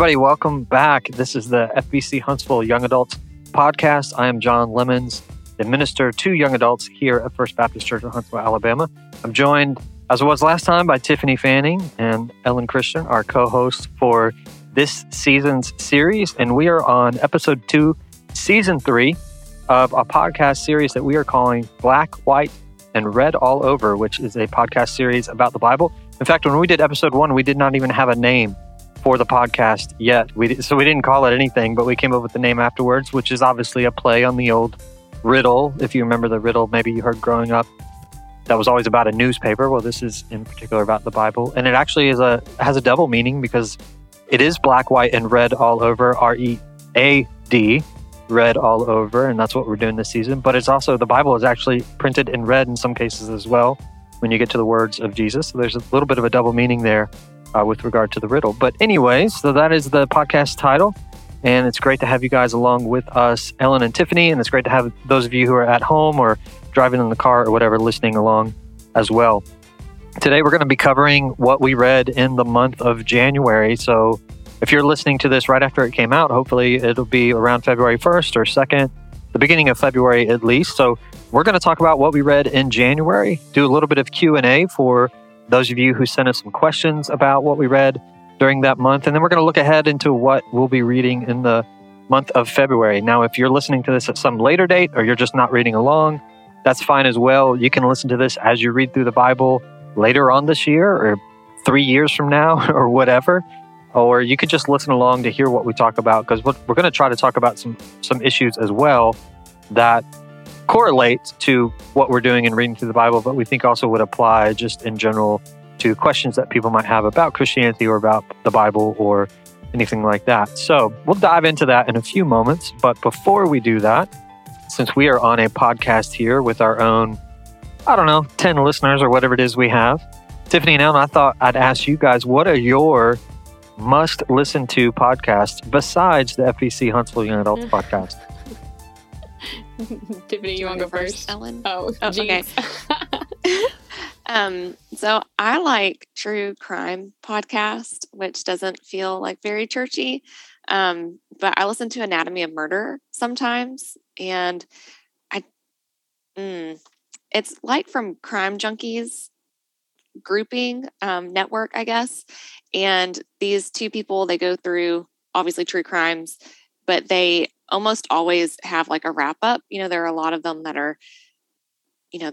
Everybody, welcome back. This is the FBC Huntsville Young Adults podcast. I am John Lemons, the minister to young adults here at First Baptist Church in Huntsville, Alabama. I'm joined, as it was last time, by Tiffany Fanning and Ellen Christian, our co hosts for this season's series. And we are on episode two, season three of a podcast series that we are calling Black, White, and Red All Over, which is a podcast series about the Bible. In fact, when we did episode one, we did not even have a name for the podcast yet. We so we didn't call it anything, but we came up with the name afterwards, which is obviously a play on the old riddle. If you remember the riddle, maybe you heard growing up, that was always about a newspaper. Well, this is in particular about the Bible, and it actually is a has a double meaning because it is black, white, and red all over. R E A D, red all over, and that's what we're doing this season. But it's also the Bible is actually printed in red in some cases as well when you get to the words of Jesus. So there's a little bit of a double meaning there uh, with regard to the riddle. But, anyways, so that is the podcast title. And it's great to have you guys along with us, Ellen and Tiffany. And it's great to have those of you who are at home or driving in the car or whatever listening along as well. Today, we're going to be covering what we read in the month of January. So, if you're listening to this right after it came out, hopefully it'll be around February 1st or 2nd, the beginning of February at least. So, we're going to talk about what we read in January, do a little bit of Q&A for those of you who sent us some questions about what we read during that month. And then we're going to look ahead into what we'll be reading in the month of February. Now, if you're listening to this at some later date or you're just not reading along, that's fine as well. You can listen to this as you read through the Bible later on this year or three years from now or whatever. Or you could just listen along to hear what we talk about because we're going to try to talk about some, some issues as well that correlates to what we're doing and reading through the Bible, but we think also would apply just in general to questions that people might have about Christianity or about the Bible or anything like that. So we'll dive into that in a few moments. But before we do that, since we are on a podcast here with our own, I don't know, 10 listeners or whatever it is we have, Tiffany and Ellen, I thought I'd ask you guys what are your must listen to podcasts besides the FBC Huntsville Young Adults mm-hmm. podcast? Tiffany, you, want to go first? first? Ellen? Oh, oh okay. um, so I like true crime podcast, which doesn't feel like very churchy. Um, but I listen to Anatomy of Murder sometimes, and I, mm, it's like from Crime Junkies grouping um, network, I guess. And these two people, they go through obviously true crimes, but they almost always have like a wrap up. You know, there are a lot of them that are, you know,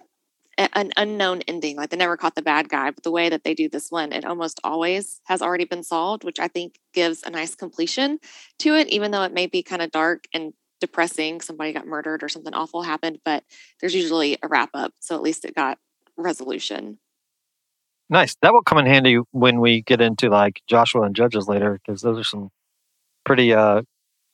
an unknown ending, like they never caught the bad guy. But the way that they do this one, it almost always has already been solved, which I think gives a nice completion to it, even though it may be kind of dark and depressing. Somebody got murdered or something awful happened, but there's usually a wrap up. So at least it got resolution. Nice. That will come in handy when we get into like Joshua and Judges later, because those are some pretty uh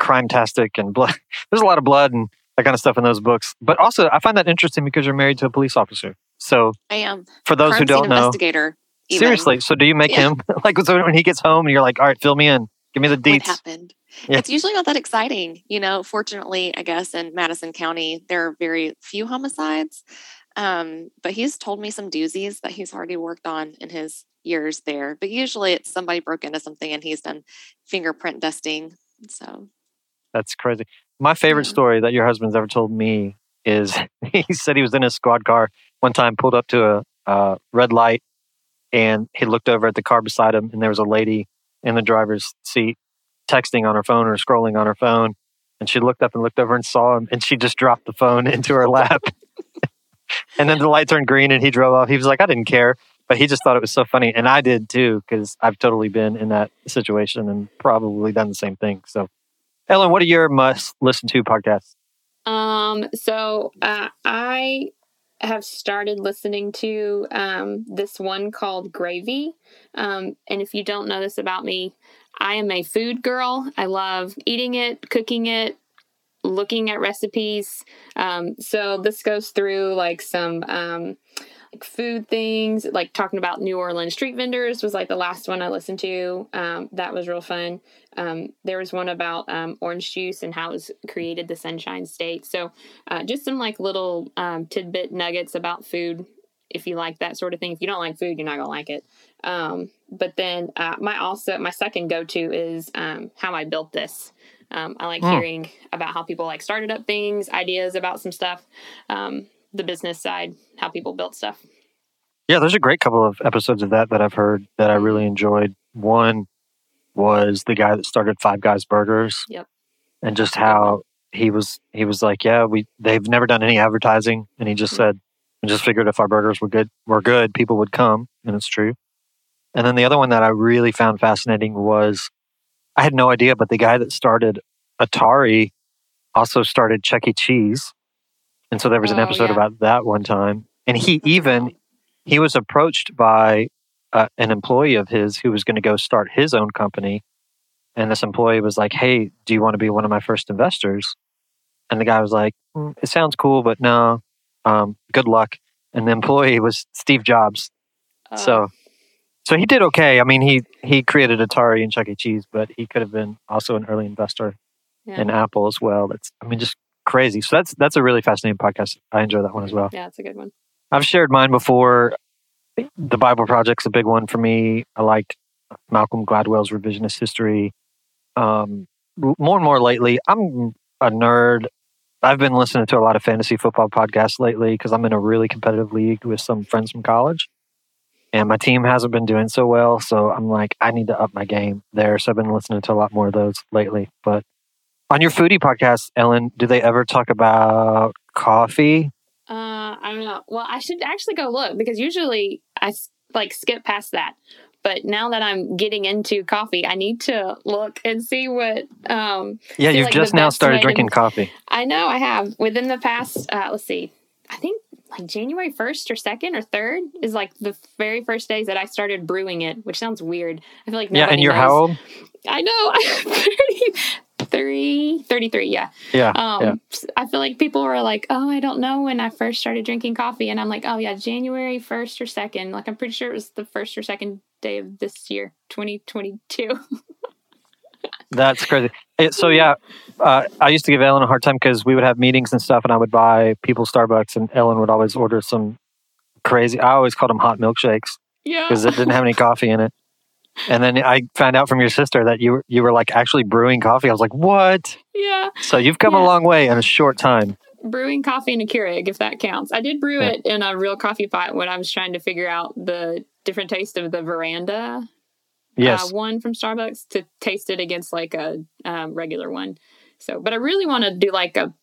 crime tastic and blood. There's a lot of blood and that kind of stuff in those books. But also, I find that interesting because you're married to a police officer. So I am. For those crime who don't know, investigator. Even. Seriously. So do you make yeah. him like so when he gets home and you're like, all right, fill me in, give me the deets. What happened? Yeah. It's usually not that exciting, you know. Fortunately, I guess in Madison County there are very few homicides, um, but he's told me some doozies that he's already worked on in his years there. But usually it's somebody broke into something and he's done fingerprint dusting. So that's crazy. My favorite story that your husband's ever told me is he said he was in his squad car one time, pulled up to a, a red light, and he looked over at the car beside him, and there was a lady in the driver's seat texting on her phone or scrolling on her phone. And she looked up and looked over and saw him, and she just dropped the phone into her lap. and then the light turned green, and he drove off. He was like, I didn't care but he just thought it was so funny and i did too because i've totally been in that situation and probably done the same thing so Ellen, what are your must listen to podcasts? Um, so uh, I have started listening to um, this one called Gravy. Um, and if you don't know this about me, I am a food girl. I love eating it, cooking it, looking at recipes. Um, so this goes through like some um, like food things, like talking about New Orleans street vendors was like the last one I listened to. Um, that was real fun. Um, there was one about um, orange juice and how it was created the Sunshine State. So uh, just some like little um, tidbit nuggets about food if you like that sort of thing. If you don't like food, you're not gonna like it. Um, but then uh, my also my second go to is um, how I built this. Um, I like Mm. hearing about how people like started up things, ideas about some stuff, um, the business side, how people built stuff. Yeah, there's a great couple of episodes of that that I've heard that I really enjoyed. One was the guy that started Five Guys Burgers. Yep. And just how he was he was like, Yeah, we they've never done any advertising and he just Mhm. said and just figured if our burgers were good were good, people would come, and it's true. And then the other one that I really found fascinating was I had no idea, but the guy that started Atari also started Chuck E. Cheese. And so there was an Oh, episode yeah. about that one time. And he even he was approached by uh, an employee of his who was going to go start his own company. And this employee was like hey do you want to be one of my first investors? And the guy was like "Mm, it sounds cool but no um, good luck. And the employee was steve jobs. Uh, so so he did okay. I mean he he created atari and chuck e. Cheese but he could have been also an early investor yeah. in apple as well. That's i mean just crazy so that's that's a really fascinating podcast i enjoy that one as well yeah, it's a good one. I've shared mine before. The Bible Project's a big one for me. I like Malcolm Gladwell's revisionist history. Um, more and more lately, I'm a nerd. I've been listening to a lot of fantasy football podcasts lately because I'm in a really competitive league with some friends from college. And my team hasn't been doing so well. So I'm like, I need to up my game there. So I've been listening to a lot more of those lately. But on your foodie podcast, Ellen, do they ever talk about coffee? Uh, I don't know. Well, I should actually go look because usually I like skip past that. But now that I'm getting into coffee, I need to look and see what. Um, Yeah, you've like just now started drinking coffee. I know I have within the past. Uh, let's see. I think like January first or second or third is like the very first days that I started brewing it, which sounds weird. I feel like Yeah, and you're knows. how old? I know. I'm 33, 33, yeah. Yeah, Um, yeah. I feel like people were like, "Oh, I don't know when I first started drinking coffee," and I'm like, "Oh yeah, January first or second. Like I'm pretty sure it was the first or second day of this year, 2022." That's crazy. It, so yeah, uh, I used to give Ellen a hard time because we would have meetings and stuff, and I would buy people Starbucks, and Ellen would always order some crazy. I always called them hot milkshakes yeah, because it didn't have any coffee in it. And then I found out from your sister that you were, you were like actually brewing coffee. I was like, what? yeah. So you've come Yeah. a long way in a short time. Brewing coffee in a Keurig, if that counts. I did brew Yeah. it in a real coffee pot when I was trying to figure out the different taste of the veranda Yes. uh, one from Starbucks to taste it against like a um, regular one. So, but I really want to do like a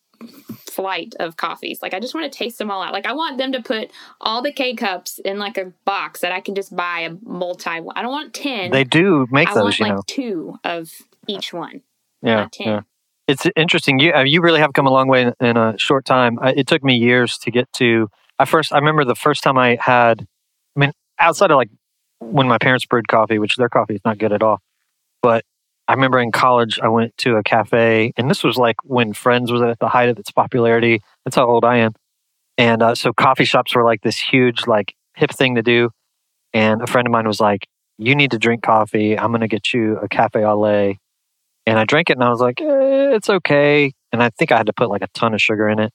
flight of coffees. Like I just want to taste them all out. Like I want them to put all the K cups in like a box that I can just buy a multi. I don't want ten. they do make I those, want you like know. two of each one. Yeah, not 10. yeah. It's interesting. You uh, you really have come a long way in, in a short time. I, it took me years to get to. I first I remember the first time I had. I mean, outside of like when my parents brewed coffee, which their coffee is not good at all, but I remember in college I went to a cafe, and this was like when Friends was at the height of its popularity. That's how old I am. And uh, so coffee shops were like this huge, like hip thing to do. And a friend of mine was like, "You need to drink coffee. I'm going to get you a cafe au lait." And I drank it, and I was like, eh, "It's okay." And I think I had to put like a ton of sugar in it.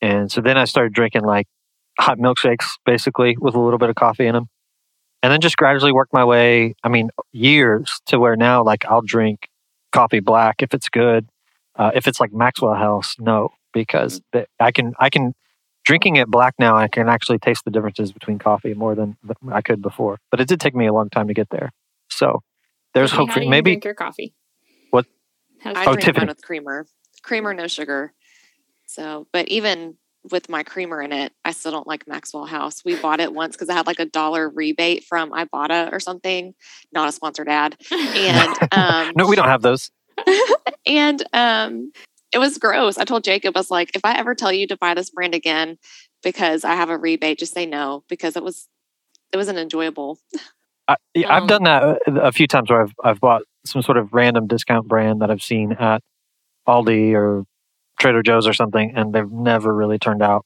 And so then I started drinking like hot milkshakes, basically with a little bit of coffee in them. And then just gradually worked my way. I mean, years to where now, like I'll drink coffee black if it's good. Uh, if it's like Maxwell House, no, because I can I can drinking it black now. I can actually taste the differences between coffee more than I could before. But it did take me a long time to get there. So there's hope for maybe. drink your coffee. What? I Oh, drink Tiffany. with creamer, creamer, no sugar. So, but even with my creamer in it, I still don't like Maxwell House. We bought it once because I had like a dollar rebate from Ibotta or something. Not a sponsored ad. And um, No, we don't have those. and um, it was gross. I told Jacob, I was like, if I ever tell you to buy this brand again because I have a rebate, just say no because it was it wasn't enjoyable. I, yeah, I've Um, done that a, a few times where I've I've bought some sort of random discount brand that I've seen at Aldi or Trader Joe's or something, and they've never really turned out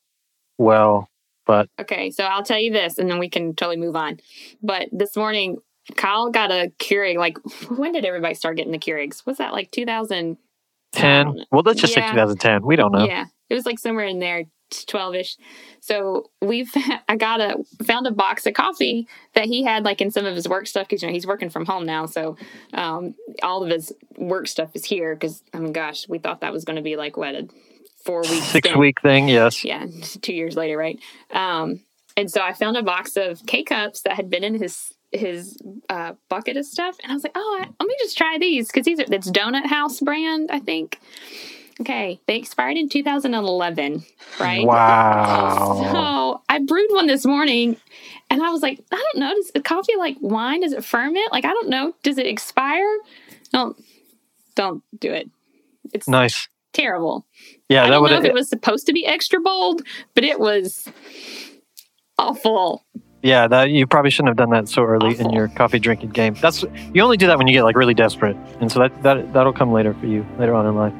well. But Okay, so I'll tell you this, and then we can totally move on. But this morning, Kyle got a Keurig. Like, when did everybody start getting the Keurigs? Was that like 2010? well, let's just say 2010. We don't know. Yeah, it was like somewhere in there. 12 ish. So we've, I got a, found a box of coffee that he had like in some of his work stuff because, you know, he's working from home now. So um, all of his work stuff is here because, I mean, gosh, we thought that was going to be like what a four week, Six stint. week thing, yes. Yeah, two years later, right? Um, and so I found a box of K cups that had been in his his uh, bucket of stuff, and I was like, "Oh, I, let me just try these because these are it's Donut House brand, I think." Okay, they expired in 2011, right? Wow. So I brewed one this morning, and I was like, I don't know, does coffee like wine? Does it ferment? Like I don't know, does it expire? Don't don't do it. It's Nice. terrible. Yeah, I that don't would know if it was supposed to be extra bold, but it was awful. Yeah, that you probably shouldn't have done that so early in your coffee drinking game. That's you only do that when you get like really desperate, and so that that that'll come later for you later on in life.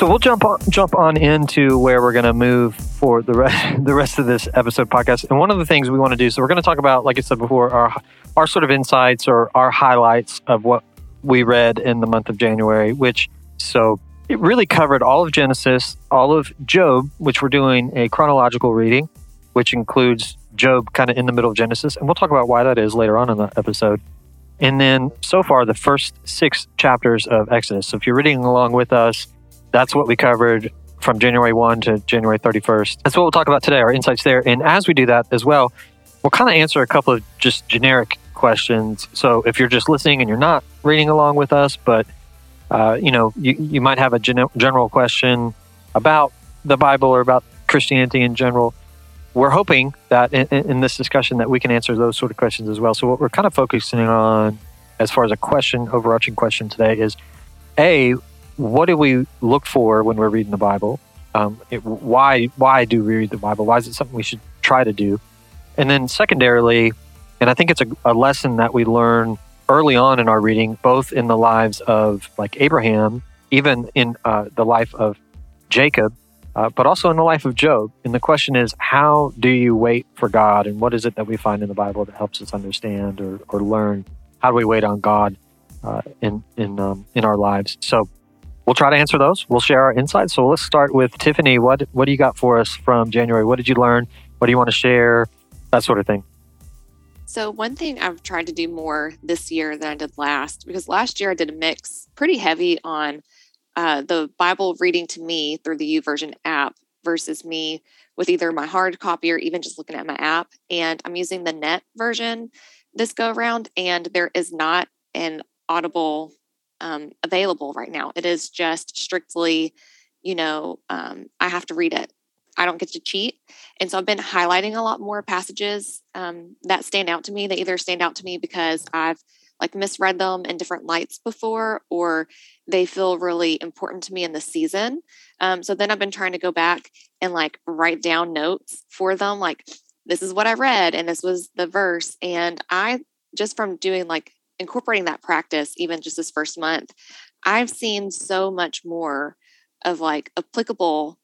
So we'll jump on, jump on into where we're going to move for the rest the rest of this episode podcast. And one of the things we want to do, so we're going to talk about, like I said before, our our sort of insights or our highlights of what we read in the month of January. Which so it really covered all of Genesis, all of Job, which we're doing a chronological reading, which includes Job kind of in the middle of Genesis, and we'll talk about why that is later on in the episode. And then so far, the first six chapters of Exodus. So if you're reading along with us, that's what we covered from January 1 to January 31st. That's what we'll talk about today, our insights there. And as we do that as well, we'll kind of answer a couple of just generic questions. So if you're just listening and you're not reading along with us, but uh, you know, you, you might have a gen- general question about the Bible or about Christianity in general. We're hoping that in, in this discussion that we can answer those sort of questions as well. So what we're kind of focusing on as far as a question, overarching question today is, A, what do we look for when we're reading the Bible? Um, it, why why do we read the Bible? Why is it something we should try to do? And then secondarily, and I think it's a, a lesson that we learn early on in our reading, both in the lives of like Abraham, even in uh, the life of Jacob, uh, but also in the life of Job. And the question is, how do you wait for God? And what is it that we find in the Bible that helps us understand or, or learn? How do we wait on God uh, in in um, in our lives? So we'll try to answer those. We'll share our insights. So let's start with Tiffany. What what do you got for us from January? What did you learn? What do you want to share? That sort of thing. So, one thing I've tried to do more this year than I did last, because last year I did a mix pretty heavy on uh, the Bible reading to me through the YouVersion app versus me with either my hard copy or even just looking at my app. And I'm using the net version this go around, and there is not an audible um, available right now. It is just strictly, you know, um, I have to read it. I don't get to cheat. And so I've been highlighting a lot more passages um, that stand out to me. They either stand out to me because I've like misread them in different lights before, or they feel really important to me in the season. Um, so then I've been trying to go back and like write down notes for them, like this is what I read and this was the verse. And I just from doing like incorporating that practice, even just this first month, I've seen so much more of like applicable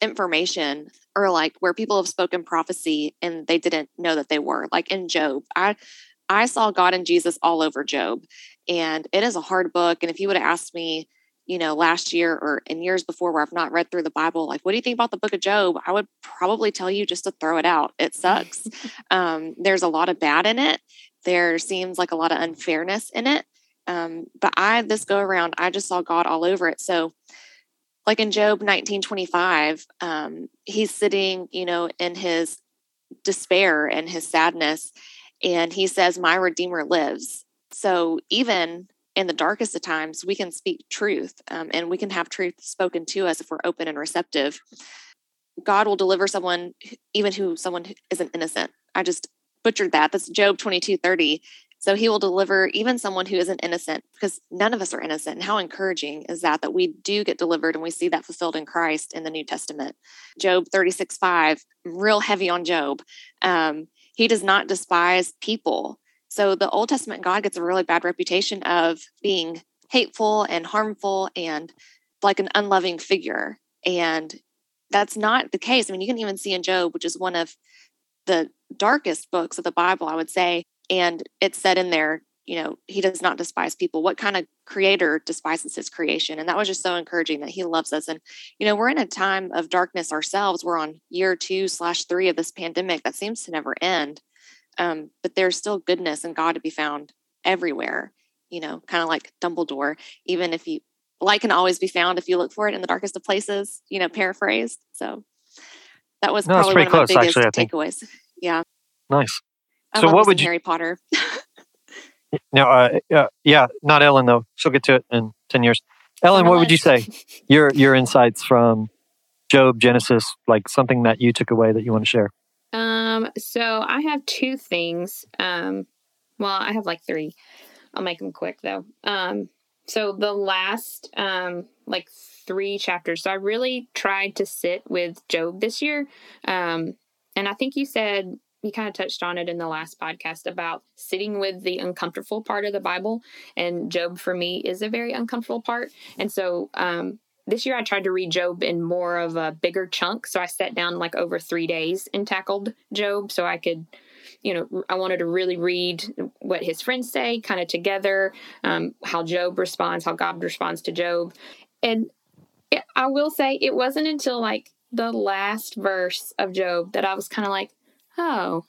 information or like where people have spoken prophecy and they didn't know that they were. Like in job i i saw god and jesus all over job and it is a hard book and if you would have asked me you know last year or in years before where i've not read through the bible like what do you think about the book of job? I would probably tell you just to throw it out. It sucks. Um, there's a lot of bad in it there seems like a lot of unfairness in it um, but i this go around i just saw god all over it so like in Job 1925, um, he's sitting, you know, in his despair and his sadness, and he says, My Redeemer lives. So even in the darkest of times, we can speak truth um, and we can have truth spoken to us if we're open and receptive. God will deliver someone, even who someone isn't innocent. I just butchered that. That's Job 22 30. So he will deliver even someone who isn't innocent because none of us are innocent. And how encouraging is that that we do get delivered and we see that fulfilled in Christ in the New Testament. Job 36 5, real heavy on Job. Um, he does not despise people. So the Old Testament God gets a really bad reputation of being hateful and harmful and like an unloving figure. And that's not the case. I mean, you can even see in Job, which is one of the darkest books of the Bible, I would say, and it said in there, you know, he does not despise people. What kind of creator despises his creation? And that was just so encouraging that he loves us. And, you know, we're in a time of darkness ourselves. We're on year two slash three of this pandemic that seems to never end. Um, but there's still goodness and God to be found everywhere, you know, kind of like Dumbledore, even if you light can always be found if you look for it in the darkest of places, you know, paraphrased. So that was no, probably one of my close, biggest actually, takeaways. Yeah. Nice. I so what would you, Harry Potter? no, uh, uh, yeah, not Ellen though. She'll get to it in 10 years. Ellen, what would you say? Your, your insights from Job, Genesis, like something that you took away that you want to share? Um, so I have two things. Um, well, I have like three. I'll make them quick though. Um, so the last um like three chapters. So I really tried to sit with Job this year. Um, and I think you said you kind of touched on it in the last podcast about sitting with the uncomfortable part of the Bible. And Job for me is a very uncomfortable part. And so um, this year I tried to read Job in more of a bigger chunk. So I sat down like over three days and tackled Job so I could you know, I wanted to really read what his friends say, kind of together, um, how Job responds, how God responds to Job. And it, I will say, it wasn't until like the last verse of Job that I was kind of like, oh,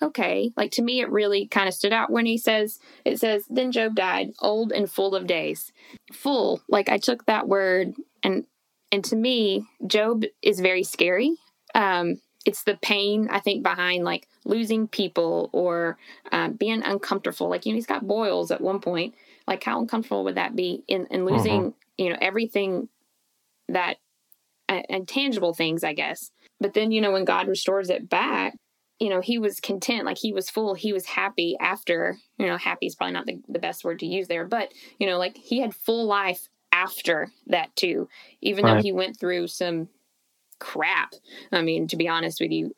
okay. Like to me, it really kind of stood out when he says, it says, then Job died, old and full of days. Full, like I took that word and and to me, Job is very scary. Um, it's the pain I think behind like losing people or uh, being uncomfortable. Like you know, he's got boils at one point. Like how uncomfortable would that be in, in losing uh-huh. you know everything that and tangible things, I guess. But then you know when God restores it back, you know he was content, like he was full, he was happy after. You know, happy is probably not the, the best word to use there, but you know, like he had full life after that too, even right. though he went through some crap. I mean, to be honest with you,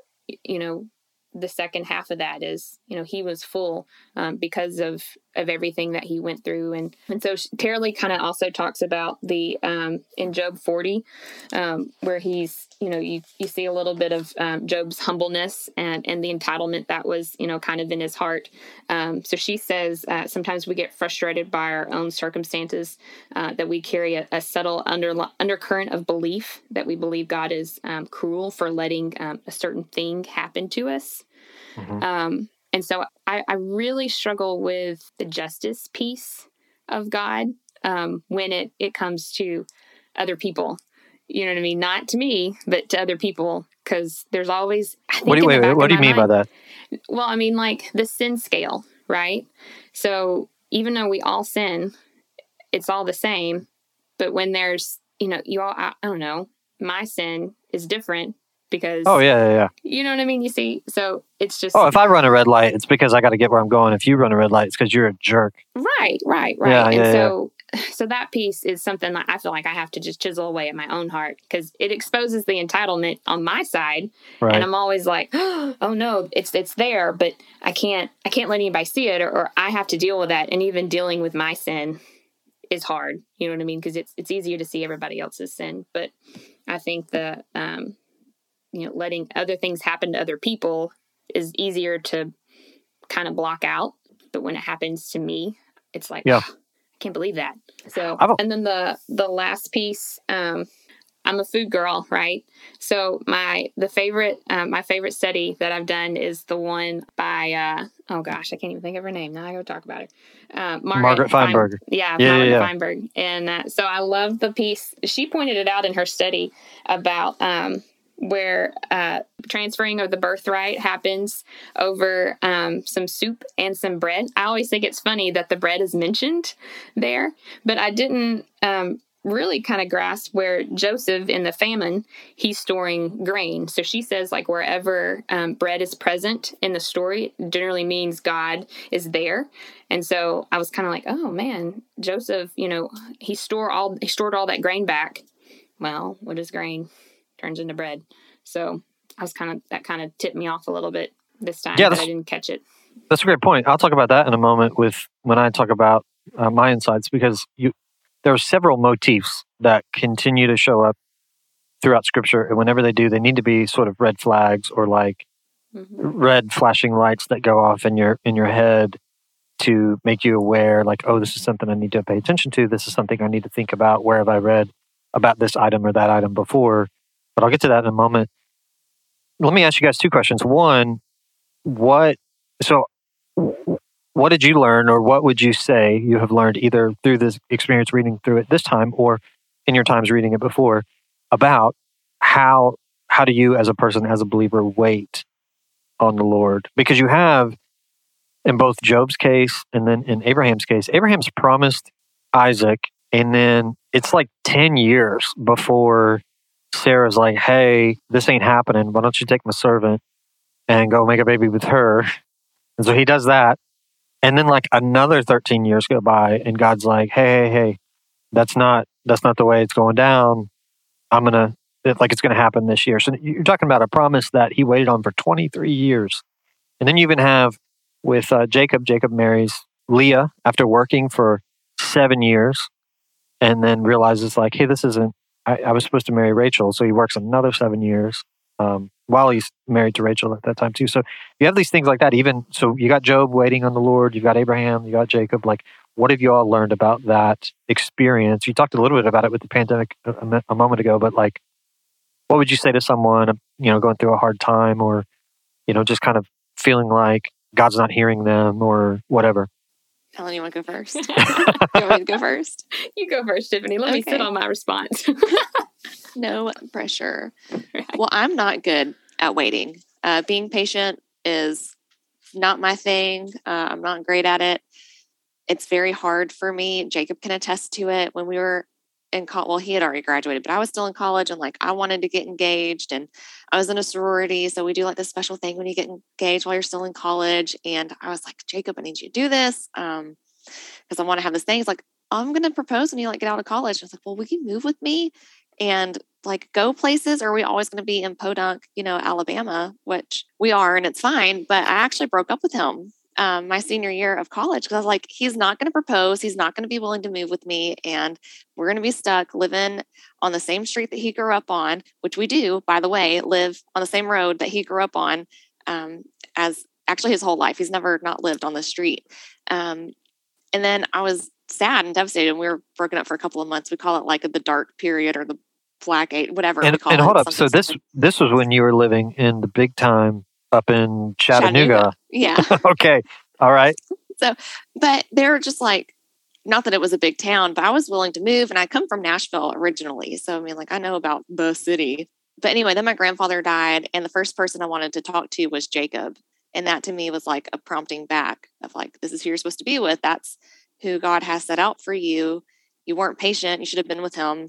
you know, the second half of that is you know he was full um, because of of everything that he went through. And and so Tara kind of also talks about the um, in Job 40 um, where he's you know you you see a little bit of um, Job's humbleness and and the entitlement that was you know kind of in his heart. Um, so she says uh, sometimes we get frustrated by our own circumstances uh, that we carry a, a, subtle under undercurrent of belief that we believe God is um, cruel for letting a certain thing happen to us. Mm-hmm. And so I, I, really struggle with the justice piece of God um, when it, it comes to other people. You know what I mean? Not to me, but to other people, because there's always. what do you, wait, what do you mean mind, by that? Well, I mean, like the sin scale, right? So even though we all sin, it's all the same. But when there's, you know, you all, I, I don't know, my sin is different because oh yeah, yeah, yeah, you know what I mean. You see, so it's just oh, if I run a red light, it's because I got to get where I'm going. If you run a red light, it's because you're a jerk. Right, right, right. Yeah, and yeah, so yeah. so that piece is something that I feel like I have to just chisel away at my own heart because it exposes the entitlement on my side, right. and I'm always like, oh no, it's it's there, but I can't I can't let anybody see it, or, or I have to deal with that, and even dealing with my sin is hard. You know what I mean? Because it's it's easier to see everybody else's sin, but I think the um, you know letting other things happen to other people is easier to kind of block out. But when it happens to me it's like yeah. Oh, i can't believe that. So and then the the last piece um I'm a food girl, right? So my the favorite um, my favorite study that I've done is the one by uh, oh gosh I can't even think of her name. Now I go talk about her uh, Margaret, Margaret Feinberg. Fein- yeah, yeah, Margaret yeah, Feinberg, and uh, so I love the piece. She pointed it out in her study about um, where uh, transferring of the birthright happens over um, some soup and some bread. I always think it's funny that the bread is mentioned there, but I didn't um, really kind of grasp where Joseph in the famine he's storing grain. So she says like wherever um, bread is present in the story generally means God is there. And so I was kind of like, oh man, Joseph, you know, he store all he stored all that grain back. Well, what is grain? Turns into bread. So I was kind of that kind of tipped me off a little bit this time. Yeah, I didn't catch it. That's a great point. I'll talk about that in a moment with when I talk about uh, my insights because you there are several motifs that continue to show up throughout scripture. And whenever they do, they need to be sort of red flags or like mm-hmm. red flashing lights that go off in your in your head to make you aware like oh this is something i need to pay attention to this is something i need to think about where have i read about this item or that item before but i'll get to that in a moment. Let me ask you guys two questions. One what so what did you learn or what would you say you have learned either through this experience reading through it this time or in your times reading it before about how how do you as a person as a believer wait on the lord? Because you have in both Job's case and then in Abraham's case, Abraham's promised Isaac, and then it's like 10 years before Sarah's like, hey, this ain't happening. Why don't you take my servant and go make a baby with her? And so he does that. And then like another 13 years go by and God's like, hey, hey, hey, that's not that's not the way it's going down. I'm gonna like it's gonna happen this year. So you're talking about a promise that he waited on for 23 years. And then you even have with uh, Jacob. Jacob marries Leah after working for seven years and then realizes, like, hey, this isn't, I, I was supposed to marry Rachel. So he works another seven years um, while he's married to Rachel at that time, too. So you have these things like that. Even so, you got Job waiting on the Lord, you've got Abraham, you got Jacob. Like, what have you all learned about that experience? You talked a little bit about it with the pandemic a, a moment ago, but like, what would you say to someone, you know, going through a hard time or, you know, just kind of feeling like God's not hearing them or whatever. Ellen, you want to go first? you want me to go first? You go first, Tiffany. Let okay. me sit on my response. no pressure. Right. Well, I'm not good at waiting. Uh, being patient is not my thing. Uh, I'm not great at it. It's very hard for me. Jacob can attest to it. When we were in college, well, he had already graduated, but I was still in college and like I wanted to get engaged and I was in a sorority. So we do like this special thing when you get engaged while you're still in college. And I was like, Jacob, I need you to do this. Um, because I want to have this thing. He's like, I'm gonna propose when you like get out of college. I was like, Well, will you move with me and like go places, or are we always gonna be in Podunk, you know, Alabama, which we are and it's fine. But I actually broke up with him um, my senior year of college because I was like, he's not going to propose. He's not going to be willing to move with me. And we're going to be stuck living on the same street that he grew up on, which we do, by the way, live on the same road that he grew up on um, as actually his whole life. He's never not lived on the street. Um, and then I was sad and devastated. And we were broken up for a couple of months. We call it like the dark period or the black eight, whatever. And, and hold up. So this, this was when you were living in the big time up in Chattanooga. Chattanooga. Yeah. okay. All right. So, but they're just like, not that it was a big town, but I was willing to move. And I come from Nashville originally. So, I mean, like, I know about the city. But anyway, then my grandfather died. And the first person I wanted to talk to was Jacob. And that to me was like a prompting back of like, this is who you're supposed to be with. That's who God has set out for you. You weren't patient. You should have been with him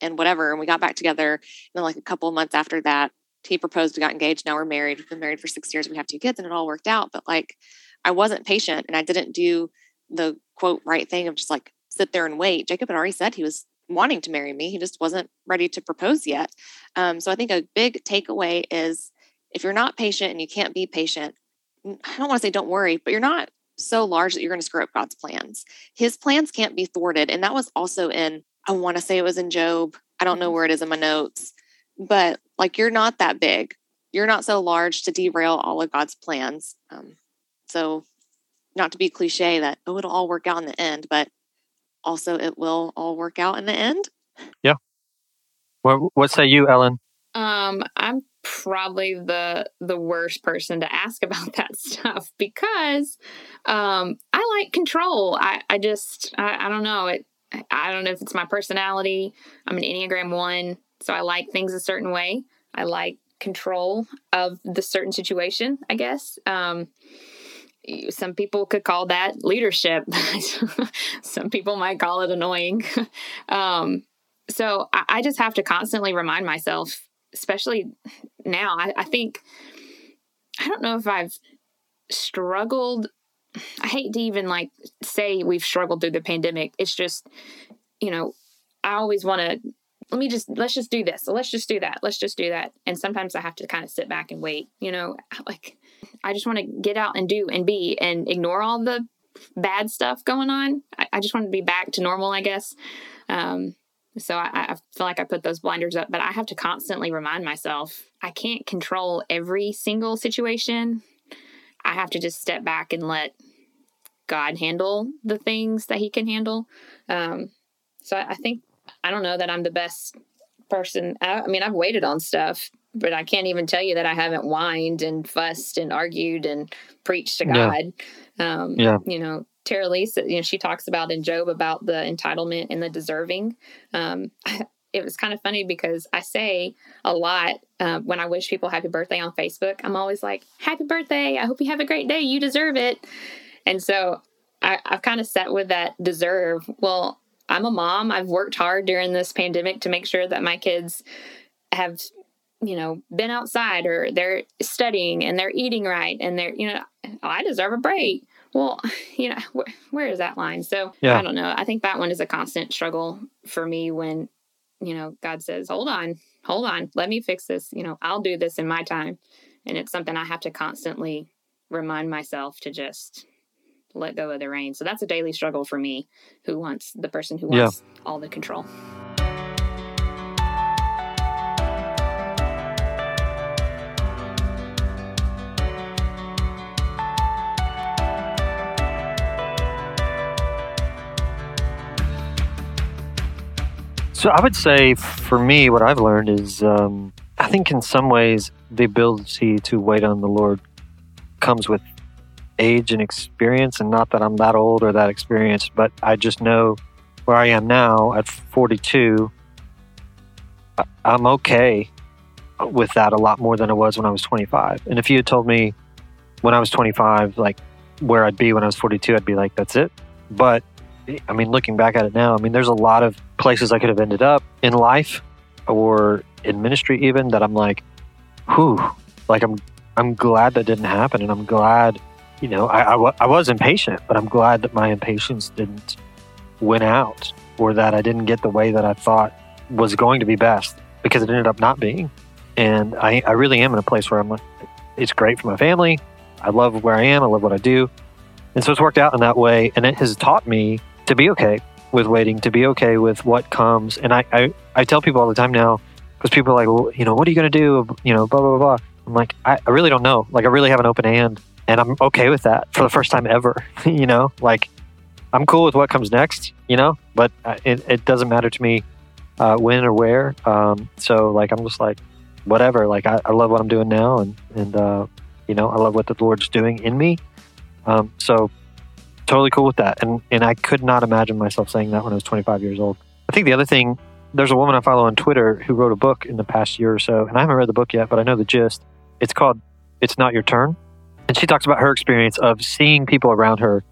and whatever. And we got back together. And then, like, a couple of months after that, he proposed, we got engaged. Now we're married. We've been married for six years. We have two kids, and it all worked out. But like, I wasn't patient, and I didn't do the quote right thing of just like sit there and wait. Jacob had already said he was wanting to marry me. He just wasn't ready to propose yet. Um, so I think a big takeaway is if you're not patient and you can't be patient, I don't want to say don't worry, but you're not so large that you're going to screw up God's plans. His plans can't be thwarted. And that was also in, I want to say it was in Job. I don't know mm-hmm. where it is in my notes but like you're not that big. You're not so large to derail all of God's plans. Um, so, not to be cliche that, oh, it'll all work out in the end, but also it will all work out in the end. Yeah. What, what say you, Ellen? Um, I'm probably the the worst person to ask about that stuff because um I like control. I I just I, I don't know it I don't know if it's my personality. I'm an Enneagram 1. So I like things a certain way. I like control of the certain situation, I guess. Um, some people could call that leadership. some people might call it annoying. um, so I, I, just have to constantly remind myself, especially now. I, I think, I don't know if I've struggled. I hate to even like say we've struggled through the pandemic. It's just, you know, I always want to let me just let's just do this. Let's just do that. Let's just do that. And sometimes i have to kind of sit back and wait you know? Like i just want to get out and do and be and ignore all the bad stuff going on. I, I just want to be back to normal i guess. Um, So I, I feel like I put those blinders up, but I have to constantly remind myself I can't control every single situation. I have to just step back and let God handle the things that He can handle. Um, so I, I think I don't know that I'm the best person. I, I, mean, I've waited on stuff, but I can't even tell you that I haven't whined and fussed and argued and preached to God. Yeah. Um, yeah. You know, Tara Lisa, you know, she talks about in Job about the entitlement and the deserving. Um, it was kind of funny because I say a lot uh, when I wish people happy birthday on Facebook. I'm always like, "Happy birthday! I hope you have a great day. You deserve it." And so I, I've kind of sat with that deserve. Well, I'm a mom. I've worked hard during this pandemic to make sure that my kids have, you know, been outside or they're studying and they're eating right and they're, you know, oh, I deserve a break. Well, you know, wh- where is that line? So yeah. I don't know. I think that one is a constant struggle for me when, you know, God says, hold on, hold on, let me fix this. You know, I'll do this in my time. And it's something I have to constantly remind myself to just let go of the reins. So that's a daily struggle for me, who wants the person who wants yeah. all the control. So I would say for me, what I've learned is um, I think in some ways the ability to wait on the Lord comes with age and experience, and not that I'm that old or that experienced, but I just know where I am now at 42. I'm okay with that a lot more than I was when I was 25. And if you had told me when I was 25, like where I'd be when I was 42, I'd be like, that's it. But I mean, looking back at it now, I mean, there's a lot of places I could have ended up in life or in ministry, even that I'm like, whew, like I'm, I'm glad that didn't happen. And I'm glad you know, I, I, I was impatient, but I'm glad that my impatience didn't win out or that I didn't get the way that I thought was going to be best because it ended up not being. And I, I really am in a place where I'm like, it's great for my family. I love where I am. I love what I do. And so it's worked out in that way. And it has taught me to be okay with waiting, to be okay with what comes. And I, I, I tell people all the time now, because people are like, well, you know, what are you going to do? You know, blah, blah, blah. I'm like, I, I really don't know. Like, I really have an open hand and I'm okay with that for the first time ever. you know, like I'm cool with what comes next. You know, but uh, it, it doesn't matter to me uh, when or where. Um, so like I'm just like whatever. Like I, I love what I'm doing now, and and uh, you know I love what the Lord's doing in me. Um, so totally cool with that. And and I could not imagine myself saying that when I was 25 years old. I think the other thing. There's a woman I follow on Twitter who wrote a book in the past year or so, and I haven't read the book yet, but I know the gist. It's called "It's Not Your Turn," And she talks about her experience of seeing people around her,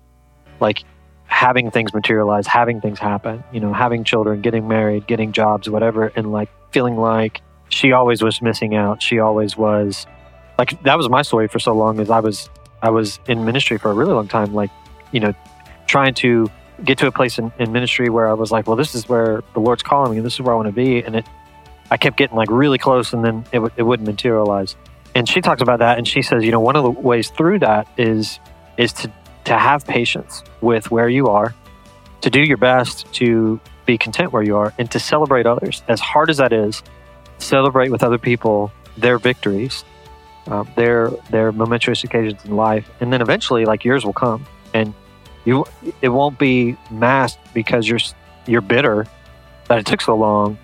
like having things materialize, having things happen, you know, having children, getting married, getting jobs, whatever, and like feeling like she always was missing out. She always was like that was my story for so long as I was I was in ministry for a really long time, like, you know, trying to get to a place in, in ministry where I was like, well, this is where the Lord's calling me and this is where I want to be. And it I kept getting like really close and then it, it wouldn't materialize and she talks about that and she says you know one of the ways through that is is to to have patience with where you are to do your best to be content where you are and to celebrate others. As hard as that is celebrate with other people their victories um, their their momentous occasions in life and then eventually like yours will come. And you it won't be masked because you're you're bitter that it took so long.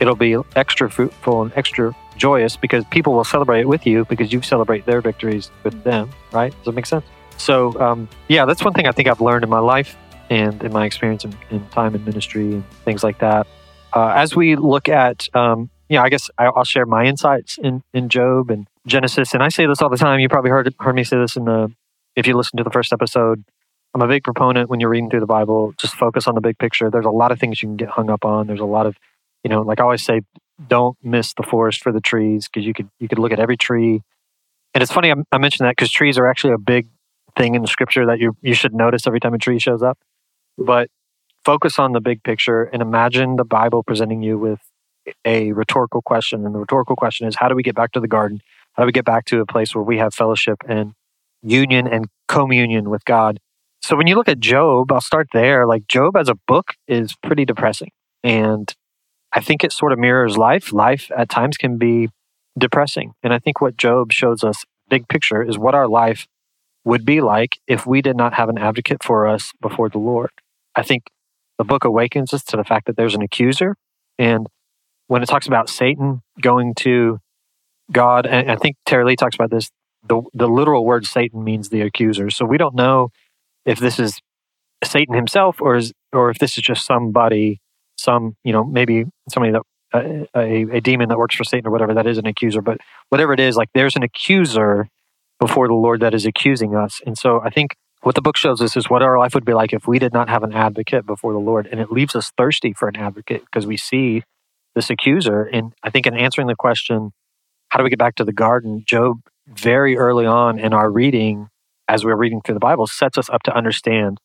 It'll be extra fruitful and extra joyous because people will celebrate it with you because you celebrate their victories with them, right? Does that make sense? So, um, yeah, that's one thing I think I've learned in my life and in my experience in, in time in ministry and things like that. Uh, as we look at, um, you know, I guess I'll share my insights in, in Job and Genesis. And I say this all the time. You probably heard, heard me say this in the, if you listen to the first episode, I'm a big proponent when you're reading through the Bible, just focus on the big picture. There's a lot of things you can get hung up on. There's a lot of, you know, like I always say, don't miss the forest for the trees because you could you could look at every tree. And it's funny I, I mentioned that because trees are actually a big thing in the scripture that you you should notice every time a tree shows up. But focus on the big picture and imagine the Bible presenting you with a rhetorical question. And the rhetorical question is how do we get back to the garden? How do we get back to a place where we have fellowship and union and communion with God? So when you look at Job, I'll start there. Like Job as a book is pretty depressing. And I think it sort of mirrors life. Life at times can be depressing. And I think what Job shows us, big picture, is what our life would be like if we did not have an advocate for us before the Lord. I think the book awakens us to the fact that there's an accuser. And when it talks about Satan going to God, and I think Tara-Leigh talks about this, the, the literal word Satan means the accuser. So we don't know if this is Satan himself or is, or if this is just somebody, some, you know, maybe somebody that uh, a, a demon that works for Satan or whatever that is an accuser. But whatever it is, like there's an accuser before the Lord that is accusing us. And so I think what the book shows us is what our life would be like if we did not have an advocate before the Lord. And it leaves us thirsty for an advocate because we see this accuser. And I think in answering the question, how do we get back to the garden? Job, very early on in our reading, as we're reading through the Bible, sets us up to understand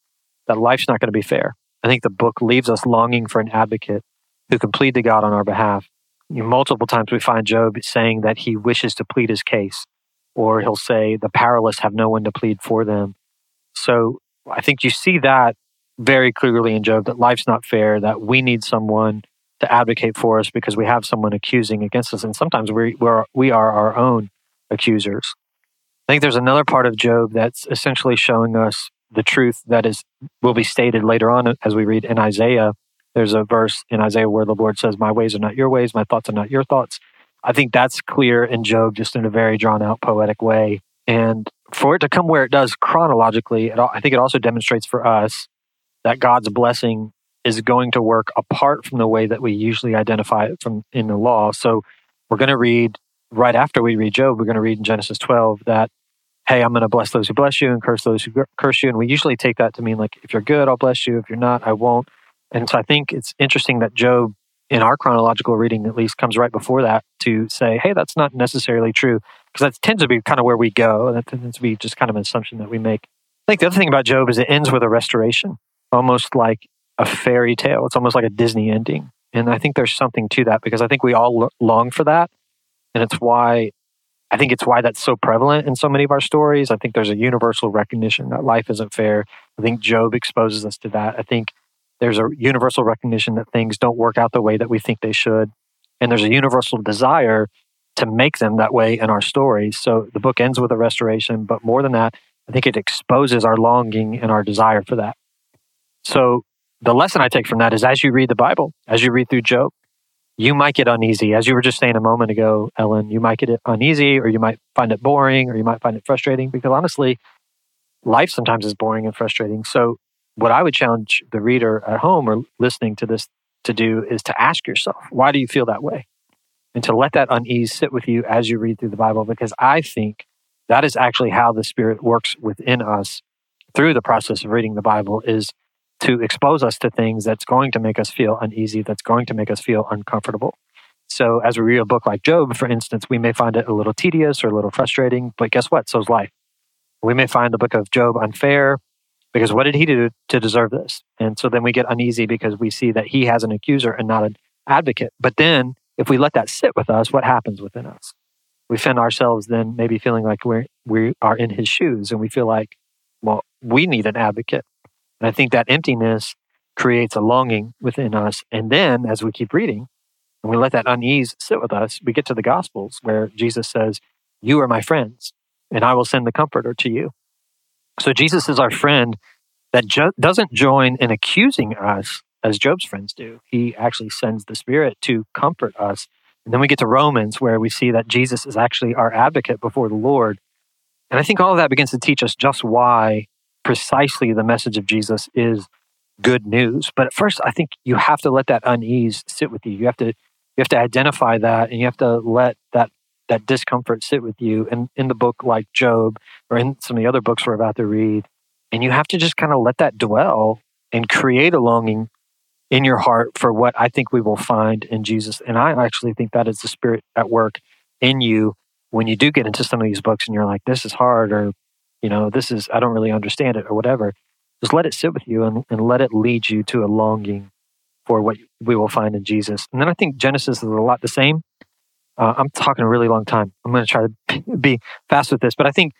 that life's not going to be fair. I think the book leaves us longing for an advocate who can plead to God on our behalf. Multiple times we find Job saying that he wishes to plead his case, or he'll say, The powerless have no one to plead for them. So I think you see that very clearly in Job that life's not fair, that we need someone to advocate for us because we have someone accusing against us. And sometimes we, we're, we are our own accusers. I think there's another part of Job that's essentially showing us the truth that is will be stated later on as we read in Isaiah. There's a verse in Isaiah where the Lord says, My ways are not your ways, my thoughts are not your thoughts. I think that's clear in Job just in a very drawn out poetic way. And for it to come where it does chronologically, it, I think it also demonstrates for us that God's blessing is going to work apart from the way that we usually identify it from in the law. So we're going to read right after we read Job, we're going to read in Genesis 12 that, hey, I'm going to bless those who bless you and curse those who curse you. And we usually take that to mean like, if you're good, I'll bless you. If you're not, I won't. And so I think it's interesting that Job, in our chronological reading at least, comes right before that to say, hey, that's not necessarily true because that tends to be kind of where we go. And that tends to be just kind of an assumption that we make. I think the other thing about Job is it ends with a restoration, almost like a fairy tale. It's almost like a Disney ending. And I think there's something to that because I think we all long for that. And it's why I think it's why that's so prevalent in so many of our stories. I think there's a universal recognition that life isn't fair. I think Job exposes us to that. I think there's a universal recognition that things don't work out the way that we think they should. And there's a universal desire to make them that way in our stories. So the book ends with a restoration, but more than that, I think it exposes our longing and our desire for that. So the lesson I take from that is as you read the Bible, as you read through Job, you might get uneasy. As you were just saying a moment ago, Ellyn, you might get uneasy or you might find it boring or you might find it frustrating because honestly, life sometimes is boring and frustrating. So, what I would challenge the reader at home or listening to this to do is to ask yourself, why do you feel that way? and to let that unease sit with you as you read through the Bible, because I think that is actually how the Spirit works within us through the process of reading the Bible is to expose us to things that's going to make us feel uneasy, that's going to make us feel uncomfortable. So, as we read a book like Job, for instance, we may find it a little tedious or a little frustrating, but guess what? So's life. We may find the book of Job unfair because what did he do to deserve this? And so then we get uneasy because we see that he has an accuser and not an advocate. But then if we let that sit with us, what happens within us? We find ourselves then maybe feeling like we're, we are in his shoes and we feel like, well, we need an advocate. And I think that emptiness creates a longing within us. And then as we keep reading and we let that unease sit with us, we get to the Gospels where Jesus says, You are my friends, and I will send the Comforter to you. So Jesus is our friend that jo- doesn't join in accusing us as Job's friends do. He actually sends the Spirit to comfort us. And then we get to Romans, where we see that Jesus is actually our advocate before the Lord. And I think all of that begins to teach us just why precisely the message of Jesus is good news. But at first, I think you have to let that unease sit with you. You have to you have to identify that, and you have to let that that discomfort sit with you. And in the book like Job, or in some of the other books we're about to read, and you have to just kind of let that dwell and create a longing in your heart for what I think we will find in Jesus. And I actually think that is the Spirit at work in you when you do get into some of these books and you're like, this is hard, or, you know, this is, I don't really understand it, or whatever. Just let it sit with you and, and let it lead you to a longing for what we will find in Jesus. And then I think Genesis is a lot the same. Uh, I'm talking a really long time. I'm going to try to be fast with this, but I think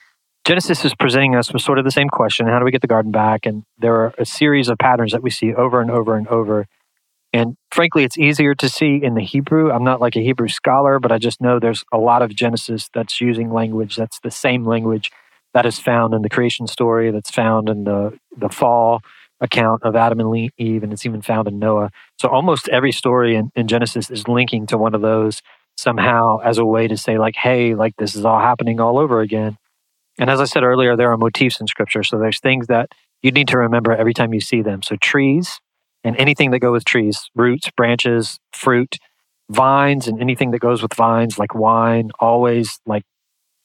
Genesis is presenting us with sort of the same question how do we get the garden back? And there are a series of patterns that we see over and over and over And frankly, it's easier to see in the Hebrew. I'm not like a Hebrew scholar, but I just know there's a lot of Genesis that's using language that's the same language that is found in the creation story, that's found in the, the fall account of Adam and Eve, and it's even found in Noah. So almost every story in, in Genesis is linking to one of those somehow as a way to say, like, hey, like this is all happening all over again. And as I said earlier, there are motifs in scripture. So there's things that you need to remember every time you see them. So trees and anything that go with trees, roots, branches, fruit, vines, and anything that goes with vines, like wine, always like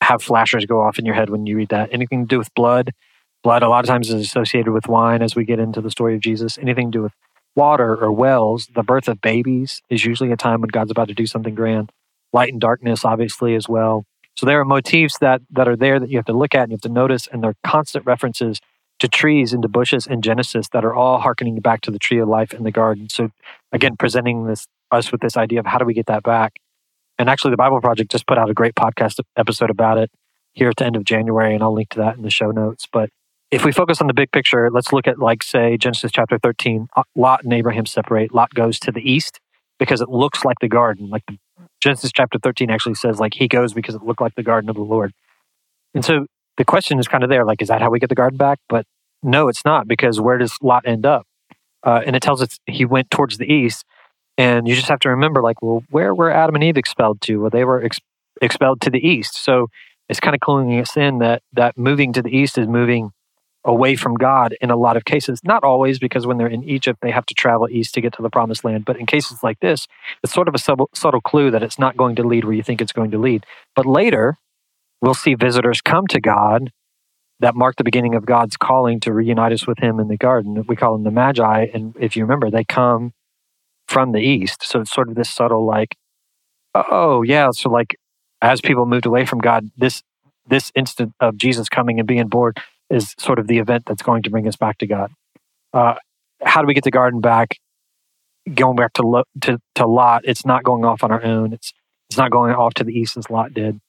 have flashers go off in your head when you read that. Anything to do with blood, blood a lot of times is associated with wine as we get into the story of Jesus. Anything to do with water or wells, the birth of babies is usually a time when God's about to do something grand. Light and darkness, obviously, as well. So there are motifs that that are there that you have to look at and you have to notice, and they're constant references to trees and to bushes in Genesis that are all harkening back to the tree of life in the garden. So again, presenting this us with this idea of how do we get that back. And actually, the Bible Project just put out a great podcast episode about it here at the end of January, and I'll link to that in the show notes. But if we focus on the big picture, let's look at like say Genesis chapter 13. Uh, Lot and Abraham separate. Lot goes to the east because it looks like the garden. Like the, Genesis chapter 13 actually says like he goes because it looked like the garden of the Lord. And so the question is kind of there like, is that how we get the garden back? But no, it's not because where does Lot end up? Uh, and it tells us he went towards the east. And you just have to remember, like, well, where were Adam and Eve expelled to? Well, they were ex- expelled to the east. So it's kind of cluing us in that that moving to the east is moving away from God in a lot of cases. Not always, because when they're in Egypt, they have to travel east to get to the promised land. But in cases like this, it's sort of a sub- subtle clue that it's not going to lead where you think it's going to lead. But later, we'll see visitors come to God that mark the beginning of God's calling to reunite us with Him in the garden. We call them the Magi. And if you remember, they come from the east. So it's sort of this subtle, like, oh, yeah. So, like, as people moved away from God, this this instant of Jesus coming and being born is sort of the event that's going to bring us back to God. Uh, how do we get the garden back? Going back to, to to Lot, it's not going off on our own. It's it's not going off to the east as Lot did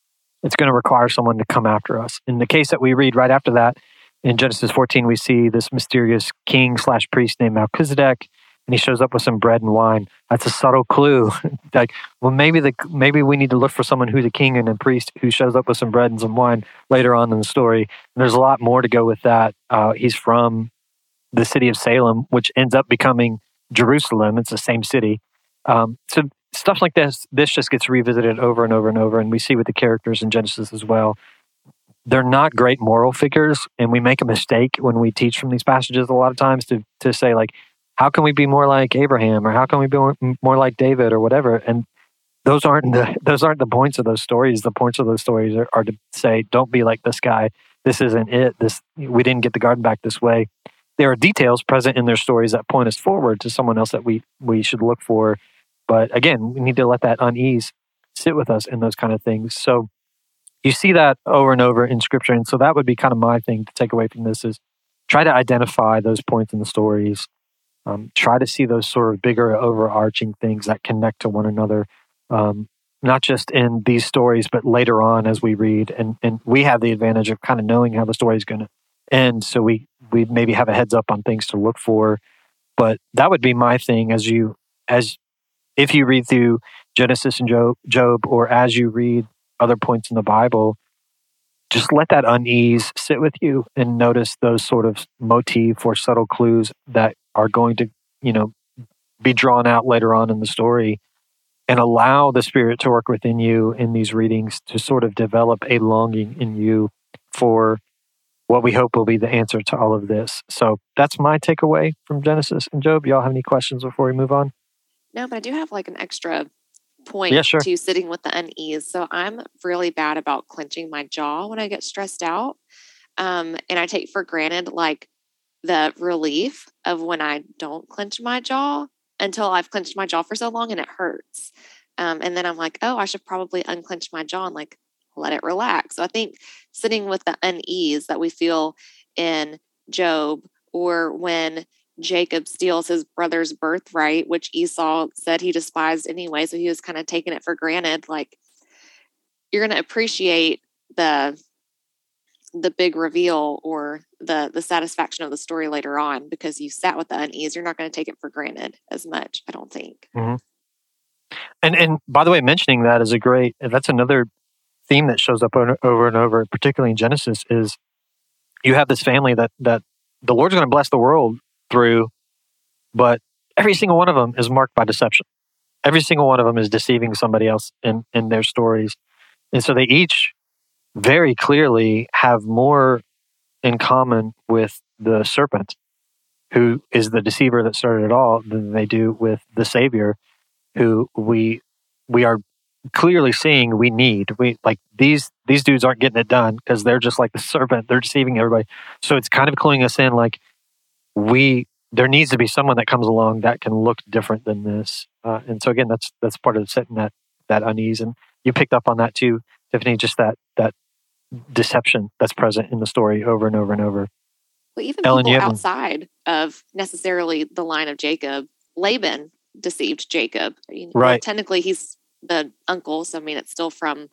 it's going to require someone to come after us. In the case that we read right after that, in Genesis 14, we see this mysterious king slash priest named Melchizedek, and he shows up with some bread and wine. That's a subtle clue. like, well, maybe the maybe we need to look for someone who's a king and a priest who shows up with some bread and some wine later on in the story. And there's a lot more to go with that. Uh, he's from the city of Salem, which ends up becoming Jerusalem. It's the same city. Um, so stuff like this this just gets revisited over and over and over and we see with the characters in genesis as well they're not great moral figures and we make a mistake when we teach from these passages a lot of times to to say like how can we be more like abraham or how can we be more, like david or whatever and those aren't the those aren't the points of those stories the points of those stories are, are to say don't be like this guy this isn't it this we didn't get the garden back this way there are details present in their stories that point us forward to someone else that we we should look for but again, we need to let that unease sit with us in those kind of things. So you see that over and over in scripture. And so that would be kind of my thing to take away from this is try to identify those points in the stories. Um, try to see those sort of bigger overarching things that connect to one another. Um, not just in these stories, but later on as we read. And, and we have the advantage of kind of knowing how the story is going to end. So we, we maybe have a heads up on things to look for. But that would be my thing as you, as if you read through Genesis and Job, Job, or as you read other points in the Bible, just let that unease sit with you and notice those sort of motif or subtle clues that are going to, you know, be drawn out later on in the story and allow the spirit to work within you in these readings to sort of develop a longing in you for what we hope will be the answer to all of this. So that's my takeaway from Genesis and Job. Y'all have any questions before we move on? No, but I do have like an extra point yeah, sure. to sitting with the unease. So I'm really bad about clenching my jaw when I get stressed out. Um, and I take for granted like the relief of when I don't clench my jaw until I've clenched my jaw for so long and it hurts. Um, and then I'm like, oh, I should probably unclench my jaw and like let it relax. So I think sitting with the unease that we feel in Job or when Jacob steals his brother's birthright, which Esau said he despised anyway. So he was kind of taking it for granted. Like, you're going to appreciate the the big reveal or the the satisfaction of the story later on because you sat with the unease. You're not going to take it for granted as much i don't think. Mm-hmm. and and by the way mentioning that is a great that's another theme that shows up over and over particularly in genesis is you have this family that that the lord's going to bless the world through but every single one of them is marked by deception. Every single one of them is deceiving somebody else in in their stories. And so they each very clearly have more in common with the serpent, who is the deceiver that started it all, than they do with the Savior, who we we are clearly seeing we need. We like these these dudes aren't getting it done because they're just like the serpent. They're deceiving everybody. So it's kind of cluing us in like we there needs to be someone that comes along that can look different than this. Uh, and so again, that's that's part of setting that that unease. And you picked up on that too, Tiffany. Just that that deception that's present in the story over and over and over. Well, even Ellyn, people outside of necessarily the line of Jacob, Laban deceived Jacob. right. Technically, he's the uncle, so I mean, it's still from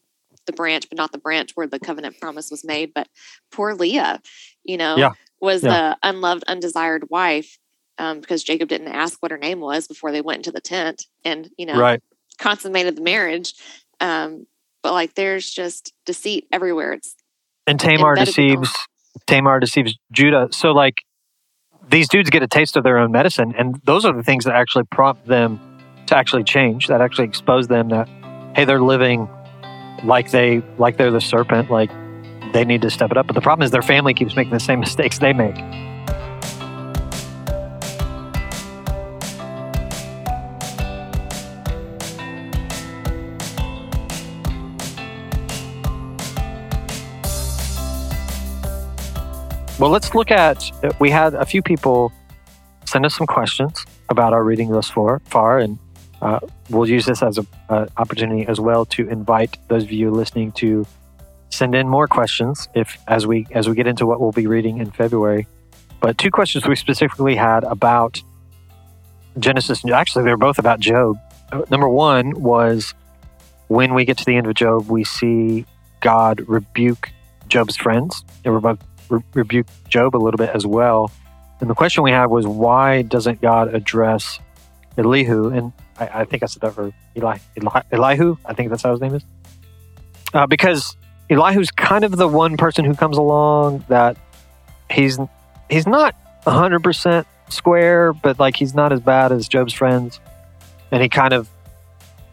the branch, but not the branch where the covenant promise was made. But poor Leah, you know, yeah. was yeah. the unloved, undesired wife um, because Jacob didn't ask what her name was before they went into the tent and, you know, right. consummated the marriage. Um, but like there's just deceit everywhere. It's and Tamar deceives Tamar deceives Judah. So like these dudes get a taste of their own medicine, and those are the things that actually prompt them to actually change. That actually expose them that hey, they're living like they like they're the serpent. Like they need to step it up. But the problem is their family keeps making the same mistakes they make. Well, let's look at. We had a few people send us some questions about our reading thus far, and uh, we'll use this as an opportunity as well to invite those of you listening to send in more questions if as we as we get into what we'll be reading in February. But two questions we specifically had about Genesis. Actually, they were both about Job. Uh, number one was when we get to the end of Job, we see God rebuke Job's friends. They were both re- rebuke Job a little bit as well. And the question we had was, why doesn't God address Elihu? And I, I think I said that for Eli, Eli, Elihu. I think that's how his name is. Uh, because Elihu's kind of the one person who comes along that he's he's not hundred percent square, but like he's not as bad as Job's friends, and he kind of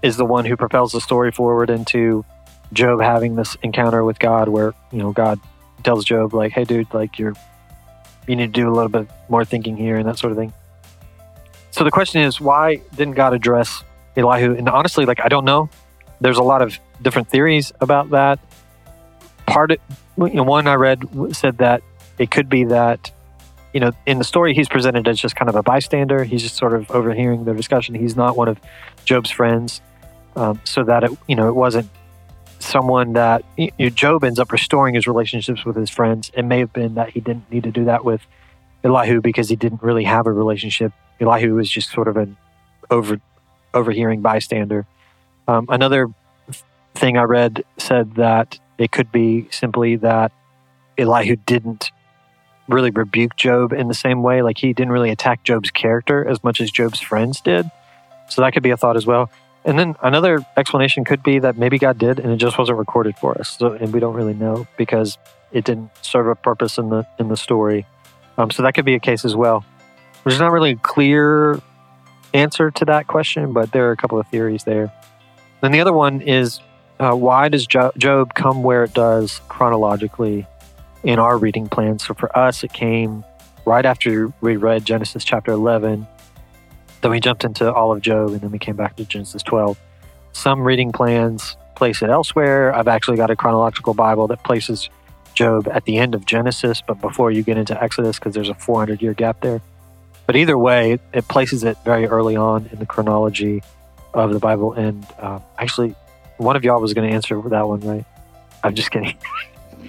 is the one who propels the story forward into Job having this encounter with God, where you know God tells Job like, "Hey, dude, like you're you need to do a little bit more thinking here and that sort of thing." So the question is, why didn't God address Elihu? And honestly, like I don't know. There's a lot of different theories about that. Part of, you know, one I read said that it could be that you know in the story he's presented as just kind of a bystander. He's just sort of overhearing their discussion. He's not one of Job's friends, um, so that it you know it wasn't someone that you know, Job ends up restoring his relationships with his friends. It may have been that he didn't need to do that with Elihu because he didn't really have a relationship. Elihu was just sort of an over overhearing bystander. Um, another thing I read said that it could be simply that Elihu didn't really rebuke Job in the same way. Like he didn't really attack Job's character as much as Job's friends did. So that could be a thought as well. And then another explanation could be that maybe God did, and it just wasn't recorded for us, so, and we don't really know because it didn't serve a purpose in the in the story. Um, so that could be a case as well. There's not really a clear answer to that question, but there are a couple of theories there. Then the other one is uh, why does Job come where it does chronologically in our reading plan? So for us, it came right after we read Genesis chapter 11 then we jumped into all of Job and then we came back to Genesis 12. Some reading plans place it elsewhere. I've actually got a chronological Bible that places Job at the end of Genesis, but before you get into Exodus, because there's a 400 year gap there. But either way, it places it very early on in the chronology of the Bible. And uh, actually, one of y'all was going to answer that one, right? I'm just kidding.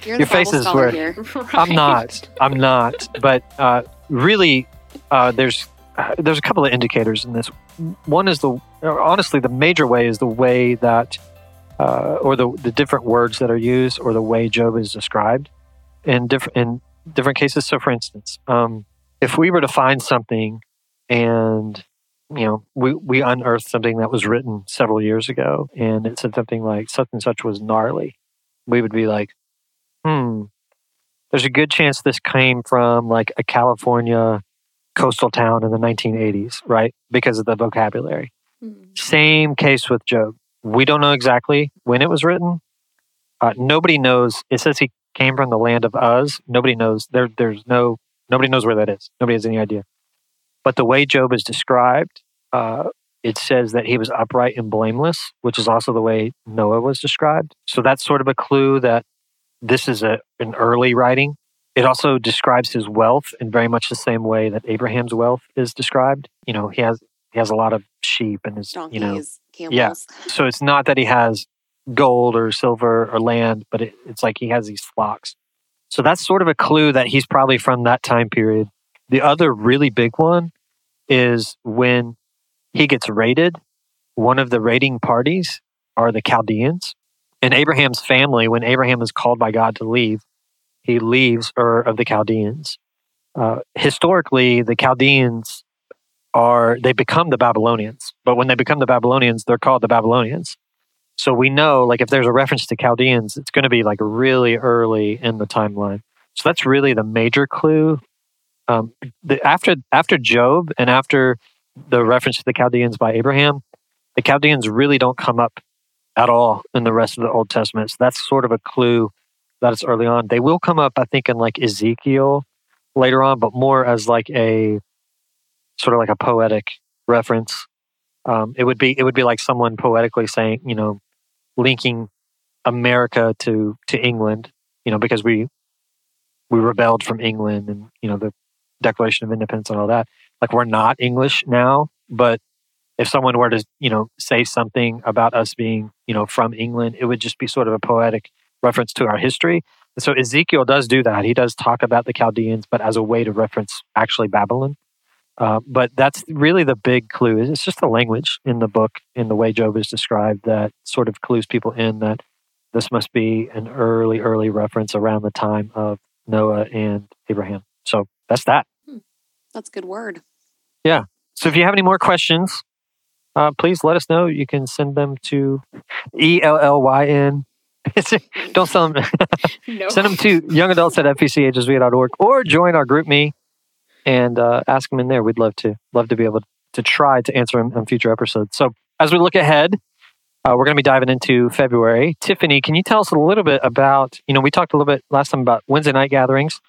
Your faces were. Right. I'm not. I'm not. But uh, really, uh, there's there's a couple of indicators in this. One is the honestly the major way is the way that uh, or the the different words that are used or the way Job is described. in different in different cases. So, for instance, um, if we were to find something and you know we we unearthed something that was written several years ago and it said something like such and such was gnarly, we would be like, hmm, there's a good chance this came from like a California coastal town in the 1980s, right? Because of the vocabulary. Mm-hmm. Same case with Job. We don't know exactly when it was written. Uh, nobody knows. It says he came from the land of Uz. Nobody knows. There, there's no. Nobody knows where that is. Nobody has any idea. But the way Job is described, uh, it says that he was upright and blameless, which is also the way Noah was described. So that's sort of a clue that this is a, an early writing. It also describes his wealth in very much the same way that Abraham's wealth is described. You know, he has he has a lot of sheep and his Donkeys, you know camels. yeah. So it's not that he has gold or silver or land, but it, it's like he has these flocks. So that's sort of a clue that he's probably from that time period. The other really big one is when he gets raided. One of the raiding parties are the Chaldeans And Abraham's family, when Abraham is called by God to leave, he leaves Ur of the Chaldeans. Uh, historically, the Chaldeans are they become the Babylonians, but when they become the Babylonians, they're called the Babylonians. So we know, like, if there's a reference to Chaldeans, it's going to be like really early in the timeline. So that's really the major clue. Um, the, after after Job and after the reference to the Chaldeans by Abraham, the Chaldeans really don't come up at all in the rest of the Old Testament. So that's sort of a clue that it's early on. They will come up, I think, in like Ezekiel later on, but more as like a sort of like a poetic reference. Um, it would be it would be like someone poetically saying, you know, linking America to to England, you know, because we we rebelled from England and you know the Declaration of Independence and all that. Like we're not English now, but if someone were to you know say something about us being you know from England, it would just be sort of a poetic reference to our history. so Ezekiel does do that. He does talk about the Chaldeans, but as a way to reference actually Babylon. Uh, but that's really the big clue. It's just the language in the book, in the way Job is described, that sort of clues people in that this must be an early, early reference around the time of Noah and Abraham. So that's that. Hmm. That's good word. Yeah. So if you have any more questions, uh, please let us know. You can send them to E L L Y N. Don't send them. no. Send them to young adults at fpchsv.org or join our GroupMe and uh, ask them in there. We'd love to love to be able to try to answer them on future episodes. So as we look ahead, uh, we're going to be diving into February. Tiffany, can you tell us a little bit about? You know, we talked a little bit last time about Wednesday night gatherings.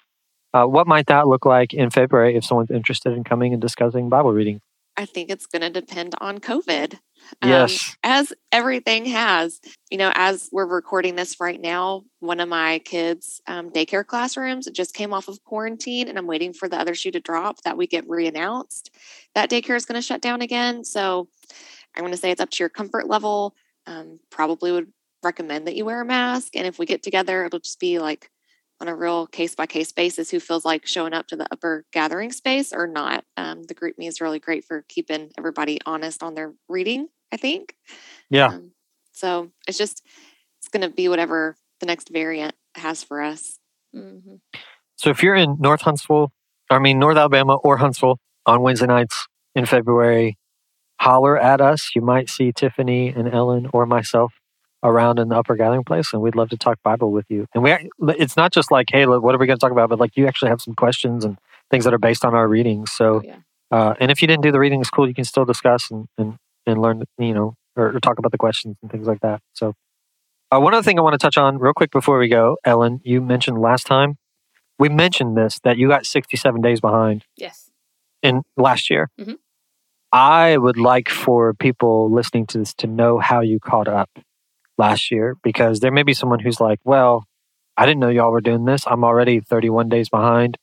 Uh, what might that look like in February if someone's interested in coming and discussing Bible reading? I think it's going to depend on COVID. Um, yes. As everything has. You know, as we're recording this right now, one of my kids' um, daycare classrooms just came off of quarantine, and I'm waiting for the other shoe to drop that we get reannounced. That daycare is going to shut down again. So I'm going to say it's up to your comfort level. Um, probably would recommend that you wear a mask. And if we get together, it'll just be like on a real case by case basis who feels like showing up to the upper gathering space or not. Um, the GroupMe is really great for keeping everybody honest on their reading, I think. Yeah. Um, so it's just, it's going to be whatever the next variant has for us. Mm-hmm. So if you're in North Huntsville, I mean, North Alabama or Huntsville on Wednesday nights in February, holler at us. You might see Tiffany and Ellyn or myself around in the upper gathering place and we'd love to talk bible with you and we it's not just like hey what are we going to talk about but like you actually have some questions and things that are based on our readings so oh, yeah. uh, and if you didn't do the readings cool you can still discuss and and, and learn you know or, or talk about the questions and things like that so uh, one other thing i want to touch on real quick before we go ellyn you mentioned last time we mentioned this that you got 67 days behind yes in last year mm-hmm. i would like for people listening to this to know how you caught up last year because there may be someone who's like, well, I didn't know y'all were doing this. I'm already 31 days behind.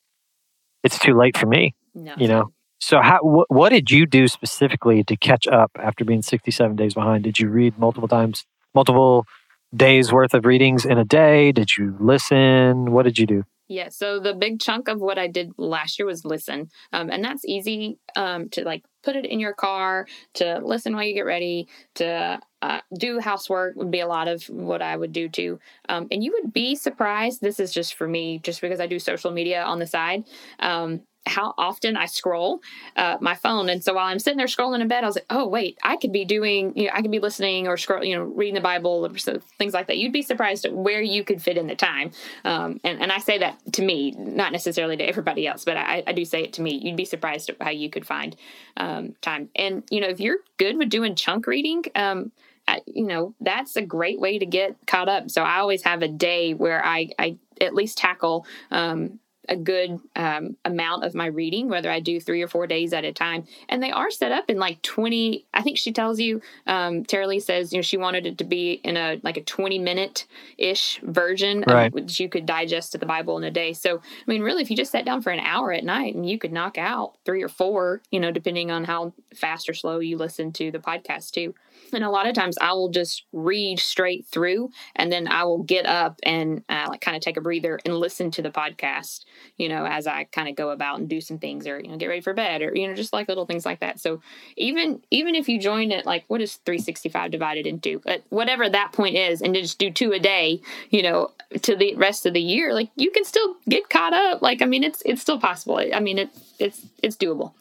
It's too late for me. No. You know. So how wh- what did you do specifically to catch up after being 67 days behind? Did you read multiple times, multiple days worth of readings in a day? Did you listen? What did you do? Yeah, so the big chunk of what I did last year was listen, um, and that's easy um, to like put it in your car to listen while you get ready to uh, do housework would be a lot of what I would do too. Um, and you would be surprised. This is just for me, just because I do social media on the side. Um, how often I scroll uh, my phone. And so while I'm sitting there scrolling in bed, I was like, oh, wait, I could be doing, you know, I could be listening or scroll, you know, reading the Bible or so, things like that. You'd be surprised at where you could fit in the time. Um, and, and I say that to me, not necessarily to everybody else, but I, I do say it to me. You'd be surprised at how you could find um, time. And, you know, if you're good with doing chunk reading, um, I, you know that's a great way to get caught up so i always have a day where i i at least tackle um, a good um, amount of my reading, whether I do three or four days at a time. And they are set up in like 20, I think she tells you, um, Tara-Leigh says, you know, she wanted it to be in a like a 20 minute ish version, right. which you could digest the Bible in a day. So, I mean, really, if you just sat down for an hour at night and you could knock out three or four, you know, depending on how fast or slow you listen to the podcast too. And a lot of times I will just read straight through and then I will get up and uh, like kind of take a breather and listen to the podcast, you know, as I kind of go about and do some things or, you know, get ready for bed or, you know, just like little things like that. So even, even if you join it, like what is 365 divided into, whatever that point is, and just do two a day, you know, to the rest of the year, like you can still get caught up. Like, I mean, it's, it's still possible. I mean, it, it's, it's doable.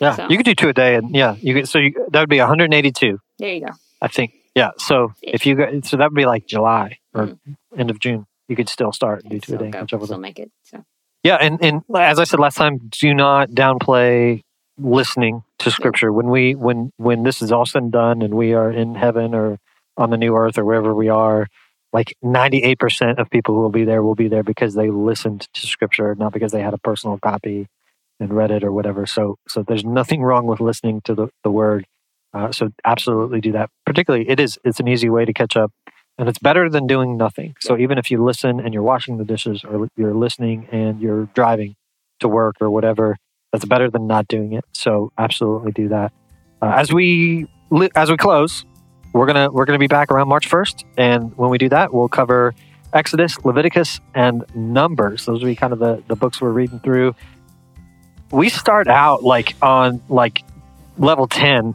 Yeah, so. you could do two a day, and yeah, you could. So you, that would be 182. There you go. I think. Yeah. So if you go, so that would be like July or mm-hmm. end of June. You could still start and do two a day. Go, still make it. So. Yeah, and and as I said last time, do not downplay listening to Scripture. When we when when this is all said and done, and we are in heaven or on the new earth or wherever we are, like 98% of people who will be there will be there because they listened to scripture not because they had a personal copy and read it or whatever so so there's nothing wrong with listening to the, the word uh, so absolutely do that. Particularly, it is it's an easy way to catch up, and it's better than doing nothing. So even if you listen and you're washing the dishes, or you're listening and you're driving to work or whatever, that's better than not doing it. So absolutely do that. Uh, as we as we close, we're gonna we're gonna be back around March first, and when we do that, we'll cover Exodus, Leviticus, and Numbers. Those will be kind of the the books we're reading through. We start out like on like level ten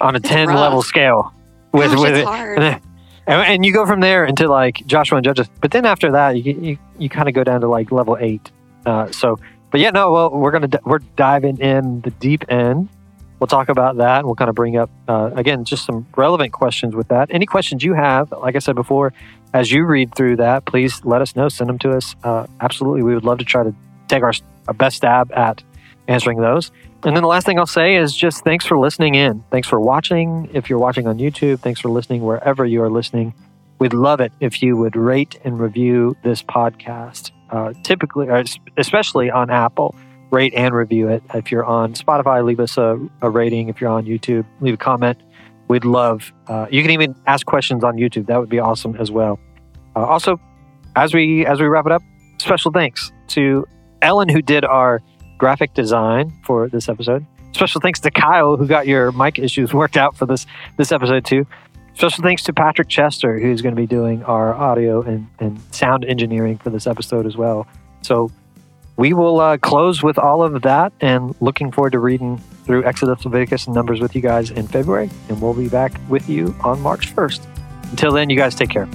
on a 10 rough. level scale with Gosh, with it. And, and, you go from there into like Joshua and Judges. But then after that, you you, you kind of go down to like level eight. Uh, so, but yeah, no. Well, we're gonna we're diving in the deep end. We'll talk about that. And we'll kind of bring up uh, again just some relevant questions with that. Any questions you have, like I said before, as you read through that, please let us know. Send them to us. Uh, absolutely, we would love to try to take our, our best stab at answering those. And then the last thing I'll say is just thanks for listening in. Thanks for watching. If you're watching on YouTube, thanks for listening wherever you are listening. We'd love it if you would rate and review this podcast. Uh, typically, especially on Apple, rate and review it. If you're on Spotify, leave us a, a rating. If you're on YouTube, leave a comment. We'd love. Uh, you can even ask questions on YouTube. That would be awesome as well. Uh, also, as we as we wrap it up, special thanks to Ellyn who did our graphic design for this episode. Special thanks to Kyle, who got your mic issues worked out for this this episode too. Special thanks to Patrick Chester, who's going to be doing our audio and, and sound engineering for this episode as well. So we will uh, close with all of that and looking forward to reading through Exodus, Leviticus, and Numbers with you guys in February. And we'll be back with you on March 1st. Until then, you guys take care.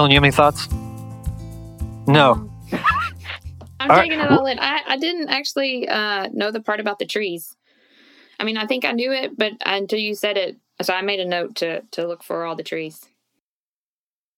Ellyn, you have any thoughts? No. I'm all taking right. it all in. I, I didn't actually uh, know the part about the trees. I mean, I think I knew it, but until you said it, so I made a note to to look for all the trees.